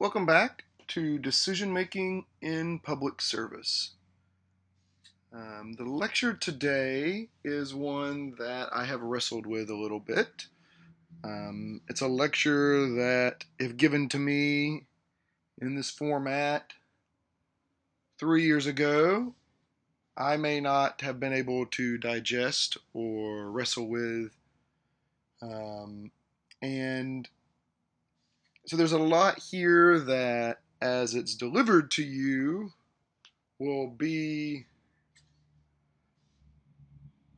Welcome back to Decision Making in Public Service. Um, the lecture today is one that I have wrestled with a little bit. Um, it's a lecture that, if given to me in this format three years ago, I may not have been able to digest or wrestle with. Um, and so there's a lot here that, as it's delivered to you, will be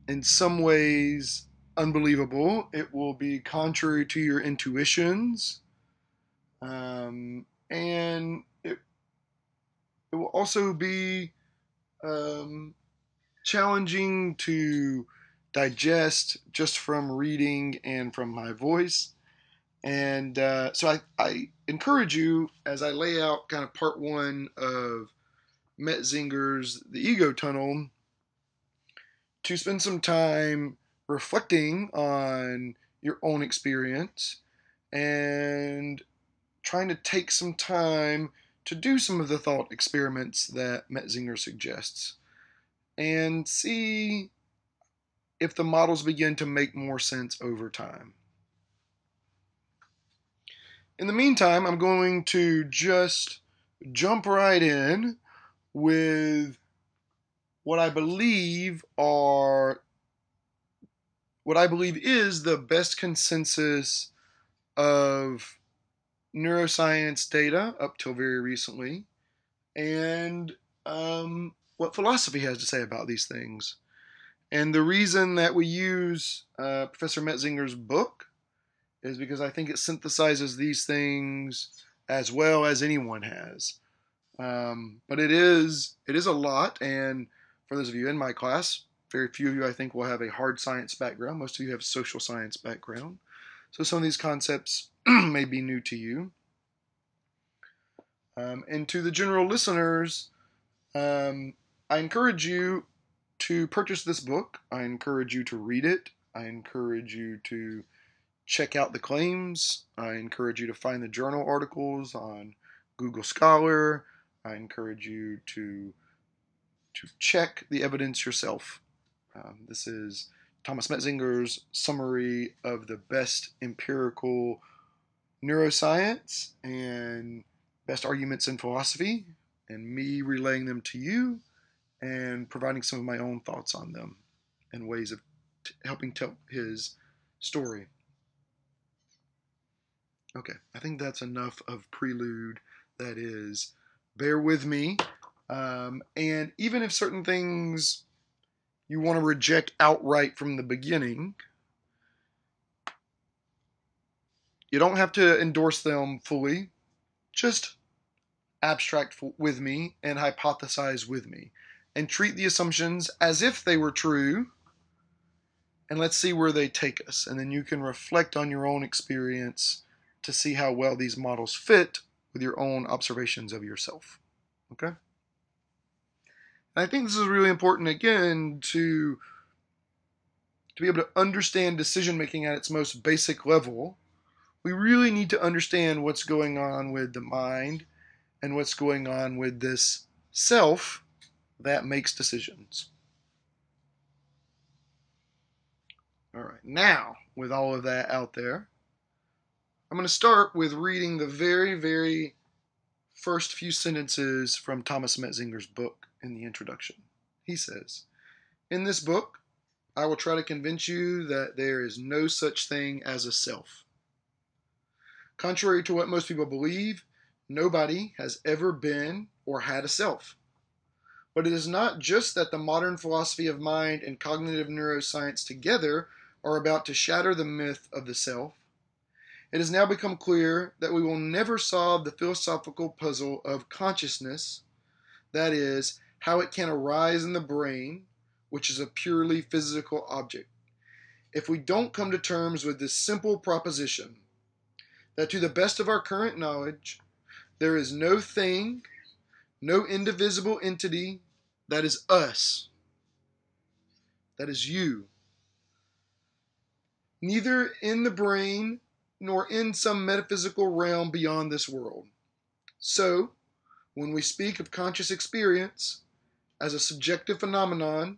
in some ways unbelievable. It will be contrary to your intuitions. Um, and it, it will also be um, challenging to digest just from reading and from my voice. And uh, so I, I encourage you as I lay out kind of part one of Metzinger's The Ego Tunnel to spend some time reflecting on your own experience and trying to take some time to do some of the thought experiments that Metzinger suggests and see if the models begin to make more sense over time. In the meantime, I'm going to just jump right in with what I believe are what I believe is the best consensus of neuroscience data up till very recently, and um, what philosophy has to say about these things. And the reason that we use uh, Professor Metzinger's book is because I think it synthesizes these things as well as anyone has. Um, but it is it is a lot, and for those of you in my class, very few of you I think will have a hard science background. Most of you have social science background, so some of these concepts may be new to you. Um, and to the general listeners, um, I encourage you to purchase this book. I encourage you to read it. I encourage you to check out the claims. I encourage you to find the journal articles on Google Scholar. I encourage you to to check the evidence yourself. Um, this is Thomas Metzinger's summary of the best empirical neuroscience and best arguments in philosophy, and me relaying them to you and providing some of my own thoughts on them and ways of t- helping tell his story. Okay, I think that's enough of prelude. That is, bear with me. Um, and even if certain things you want to reject outright from the beginning, you don't have to endorse them fully. Just abstract with me and hypothesize with me and treat the assumptions as if they were true and let's see where they take us and then you can reflect on your own experience to see how well these models fit with your own observations of yourself okay and i think this is really important again to to be able to understand decision making at its most basic level we really need to understand what's going on with the mind and what's going on with this self that makes decisions. All right, now with all of that out there, I'm going to start with reading the very, very first few sentences from Thomas Metzinger's book in the introduction. He says, In this book, I will try to convince you that there is no such thing as a self. Contrary to what most people believe, nobody has ever been or had a self. But it is not just that the modern philosophy of mind and cognitive neuroscience together are about to shatter the myth of the self. It has now become clear that we will never solve the philosophical puzzle of consciousness, that is, how it can arise in the brain, which is a purely physical object, if we don't come to terms with this simple proposition that to the best of our current knowledge, there is no thing, no indivisible entity that is us, that is you. Neither in the brain nor in some metaphysical realm beyond this world. So, when we speak of conscious experience as a subjective phenomenon,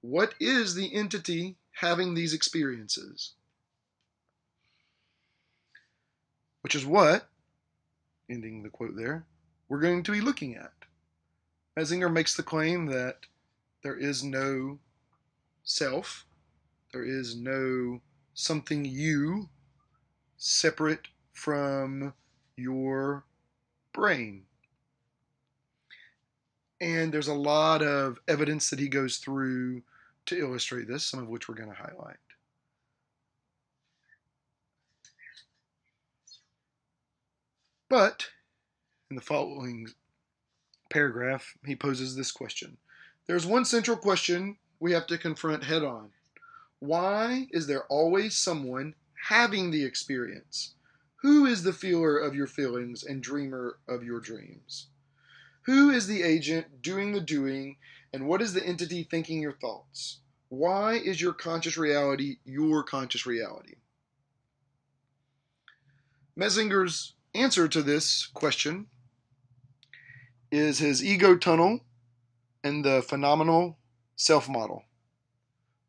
what is the entity having these experiences? Which is what, ending the quote there, we're going to be looking at. Metzinger makes the claim that there is no self, there is no something you separate from your brain. And there's a lot of evidence that he goes through to illustrate this, some of which we're going to highlight. But in the following paragraph, he poses this question There's one central question we have to confront head on. Why is there always someone having the experience? Who is the feeler of your feelings and dreamer of your dreams? Who is the agent doing the doing, and what is the entity thinking your thoughts? Why is your conscious reality your conscious reality? Metzinger's answer to this question is his ego tunnel and the phenomenal self model.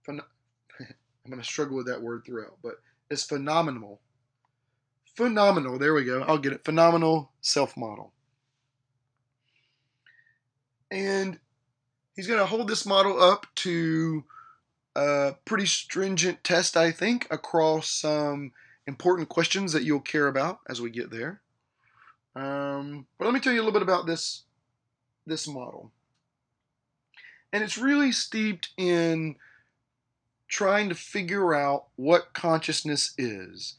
Phen- I'm going to struggle with that word throughout, but it's phenomenal phenomenal. There we go. I'll get it. Phenomenal self model. And he's going to hold this model up to a pretty stringent test, I think, across some important questions that you'll care about as we get there. Um, but let me tell you a little bit about this this model. And it's really steeped in trying to figure out what consciousness is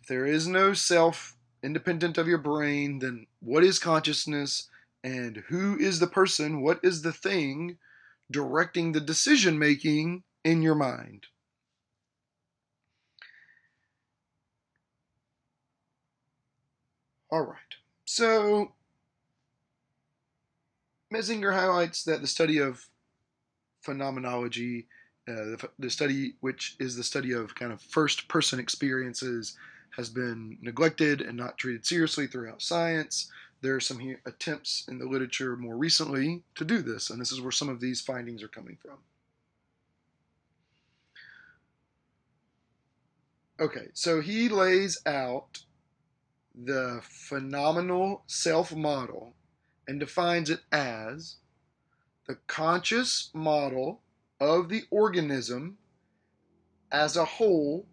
If there is no self independent of your brain, then what is consciousness and who is the person, what is the thing directing the decision making in your mind? All right. So, Metzinger highlights that the study of phenomenology, uh, the, the study which is the study of kind of first person experiences, has been neglected and not treated seriously throughout science. There are some attempts in the literature more recently to do this, and this is where some of these findings are coming from. Okay, so he lays out the phenomenal self model and defines it as the conscious model of the organism as a whole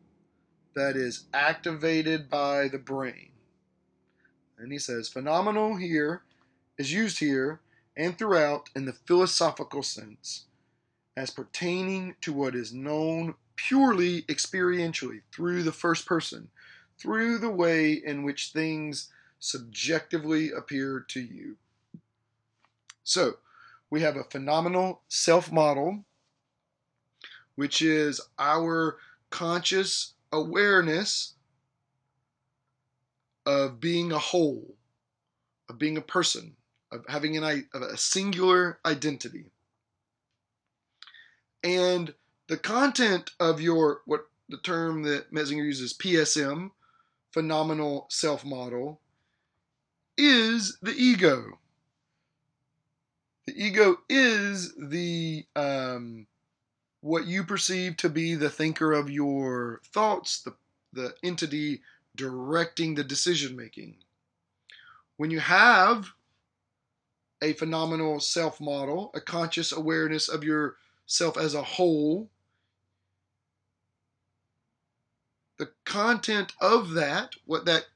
that is activated by the brain. And he says, phenomenal here is used here and throughout in the philosophical sense as pertaining to what is known purely experientially through the first person, through the way in which things subjectively appear to you. So, we have a phenomenal self model, which is our conscious awareness of being a whole, of being a person, of having an, of a singular identity. And the content of your, what the term that Metzinger uses, PSM, phenomenal self model, is the ego. The ego is the um, what you perceive to be the thinker of your thoughts, the, the entity directing the decision making. When you have a phenomenal self model, a conscious awareness of yourself as a whole, the content of that, what that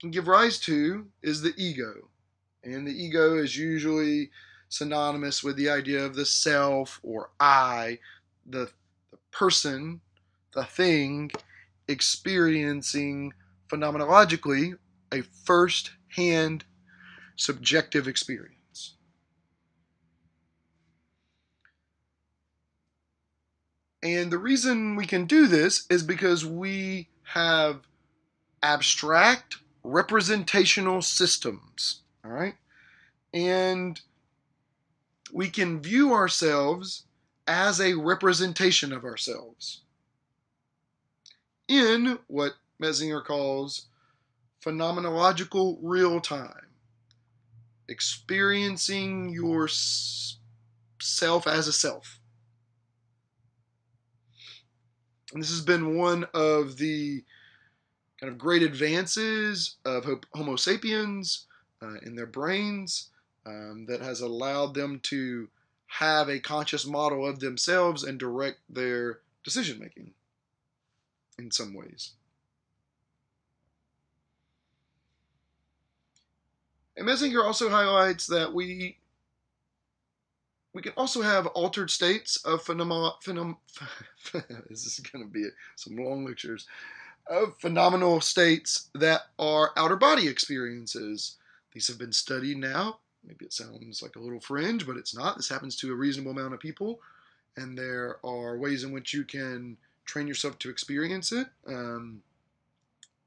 can give rise to, is the ego. And the ego is usually synonymous with the idea of the self or I, the, the person, the thing, experiencing phenomenologically a first hand subjective experience. And the reason we can do this is because we have abstract representational systems, all right? And we can view ourselves as a representation of ourselves in what Metzinger calls phenomenological real time, experiencing yourself as a self. And this has been one of the kind of great advances of Homo sapiens uh, in their brains um, that has allowed them to have a conscious model of themselves and direct their decision making in some ways. And Metzinger also highlights that we we can also have altered states of phenomenal. Phenom, this is going to be some long lectures of phenomenal states that are outer body experiences. These have been studied now. Maybe it sounds like a little fringe, but it's not. This happens to a reasonable amount of people, and there are ways in which you can train yourself to experience it. Um,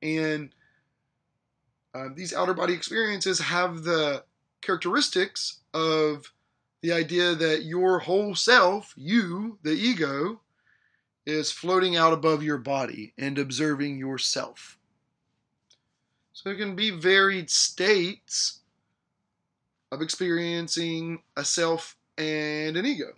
and uh, these outer body experiences have the characteristics of the idea that your whole self, you, the ego, is floating out above your body and observing yourself. So there can be varied states of experiencing a self and an ego.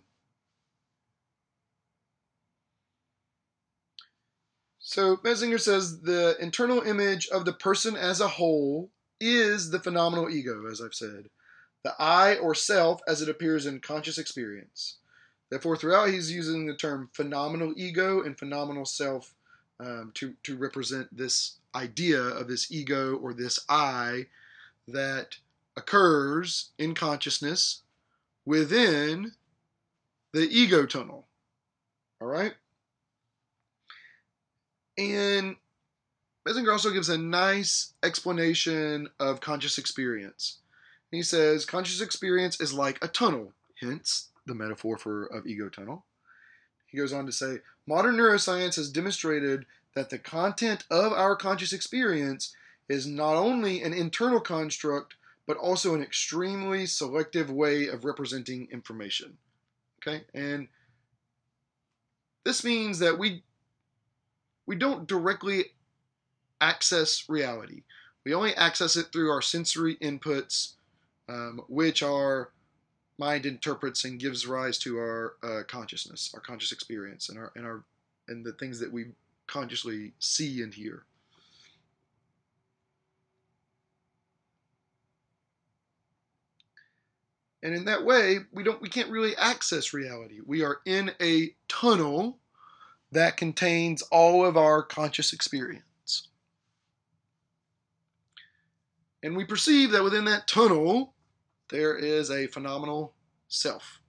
So Metzinger says the internal image of the person as a whole is the phenomenal ego, as I've said, the I or self as it appears in conscious experience. Therefore, throughout he's using the term phenomenal ego and phenomenal self um, to, to represent this idea of this ego or this I that occurs in consciousness within the ego tunnel. All right? And Metzinger also gives a nice explanation of conscious experience. He says conscious experience is like a tunnel, hence the metaphor for of ego tunnel. He goes on to say, modern neuroscience has demonstrated that the content of our conscious experience is not only an internal construct, but also an extremely selective way of representing information. Okay, and this means that we we don't directly access reality. We only access it through our sensory inputs, um, which our mind interprets and gives rise to our uh, consciousness, our conscious experience, and our and our and the things that we consciously see and hear. And in that way, we don't we can't really access reality. We are in a tunnel that contains all of our conscious experience. And we perceive that within that tunnel there is a phenomenal self,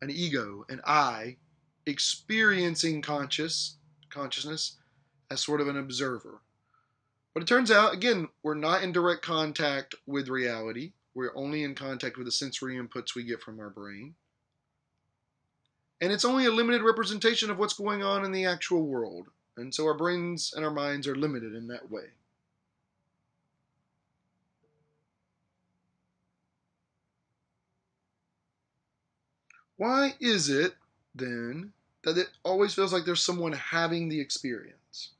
an ego, an I, experiencing conscious consciousness as sort of an observer. But it turns out, again, we're not in direct contact with reality. We're only in contact with the sensory inputs we get from our brain. And it's only a limited representation of what's going on in the actual world. And so our brains and our minds are limited in that way. Why is it, then, that it always feels like there's someone having the experience?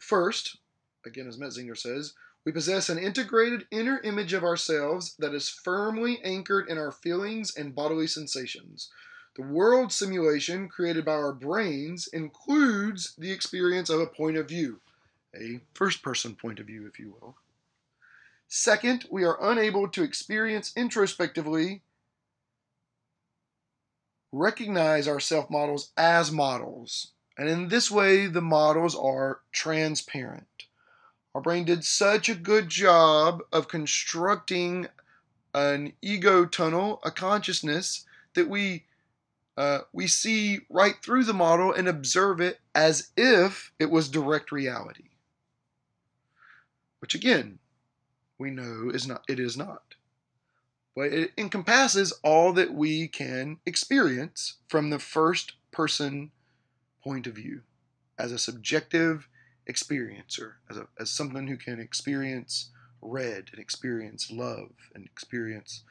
First, again, as Metzinger says, we possess an integrated inner image of ourselves that is firmly anchored in our feelings and bodily sensations. The world simulation created by our brains includes the experience of a point of view, a first person point of view, if you will. Second, we are unable to experience introspectively recognize our self models as models. And in this way, the models are transparent. Our brain did such a good job of constructing an ego tunnel, a consciousness, that we uh, we see right through the model and observe it as if it was direct reality. Which again, we know is not it is not but it encompasses all that we can experience from the first person point of view as a subjective experiencer, as, a, as someone who can experience red and experience love and experience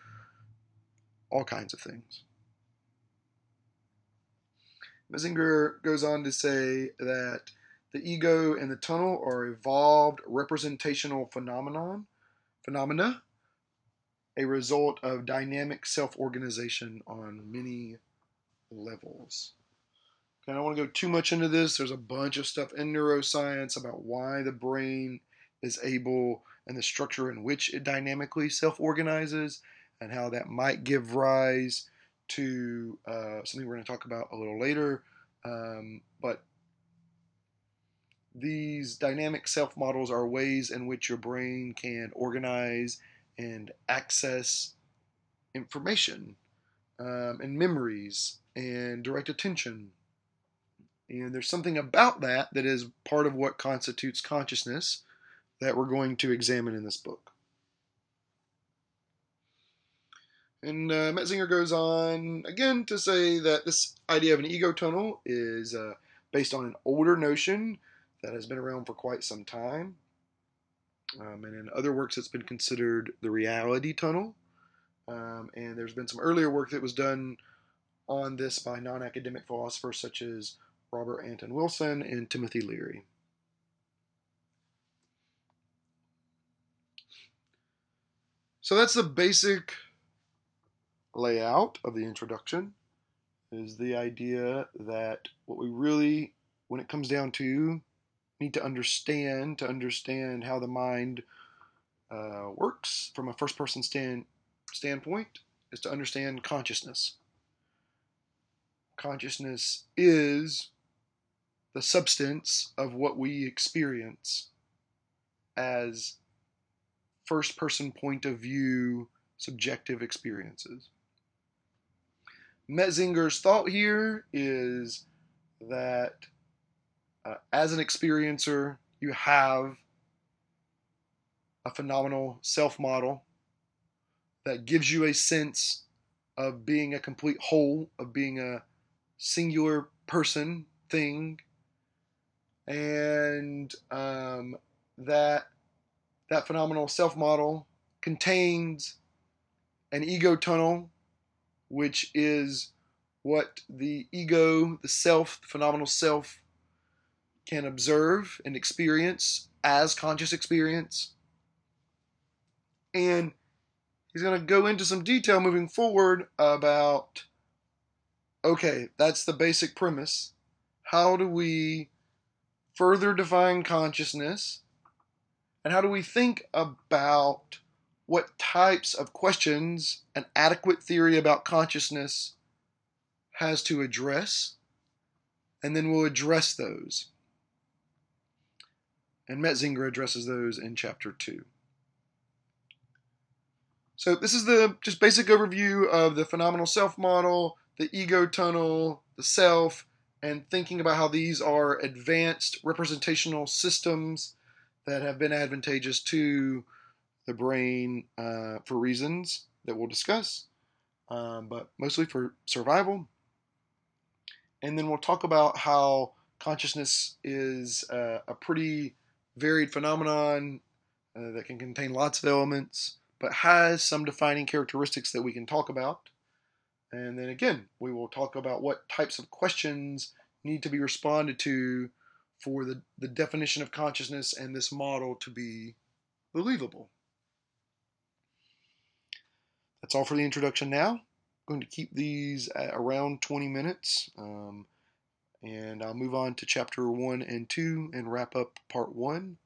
all kinds of things. Metzinger goes on to say that the ego and the tunnel are evolved representational phenomenon phenomena, a result of dynamic self-organization on many levels. I don't want to go too much into this. There's a bunch of stuff in neuroscience about why the brain is able and the structure in which it dynamically self-organizes and how that might give rise to uh, something we're going to talk about a little later. Um, but these dynamic self models are ways in which your brain can organize and access information um, and memories and direct attention. And there's something about that that is part of what constitutes consciousness that we're going to examine in this book. And uh, Metzinger goes on again to say that this idea of an ego tunnel is uh, based on an older notion that has been around for quite some time. Um, and in other works, it's been considered the reality tunnel. Um, and there's been some earlier work that was done on this by non academic philosophers such as Robert Anton Wilson and Timothy Leary. So that's the basic layout of the introduction is the idea that what we really when it comes down to need to understand to understand how the mind uh, works from a first person stand, standpoint is to understand consciousness. Consciousness is the substance of what we experience as first person point of view subjective experiences. Metzinger's thought here is that uh, as an experiencer, you have a phenomenal self model that gives you a sense of being a complete whole, of being a singular person, thing, and um, that that phenomenal self model contains an ego tunnel, which is what the ego, the self, the phenomenal self, can observe and experience as conscious experience. And he's going to go into some detail moving forward about okay, that's the basic premise. How do we further define consciousness? And how do we think about what types of questions an adequate theory about consciousness has to address? And then we'll address those and Metzinger addresses those in chapter 2. So this is the just basic overview of the phenomenal self model, the ego tunnel, the self, and thinking about how these are advanced representational systems that have been advantageous to the brain uh, for reasons that we'll discuss, um, but mostly for survival. And then we'll talk about how consciousness is uh, a pretty varied phenomenon uh, that can contain lots of elements, but has some defining characteristics that we can talk about. And then again, we will talk about what types of questions need to be responded to for the, the definition of consciousness and this model to be believable. That's all for the introduction now. I'm going to keep these at around 20 minutes. Um, and I'll move on to chapter 1 and 2 and wrap up part 1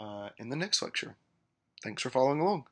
uh, in the next lecture. Thanks for following along.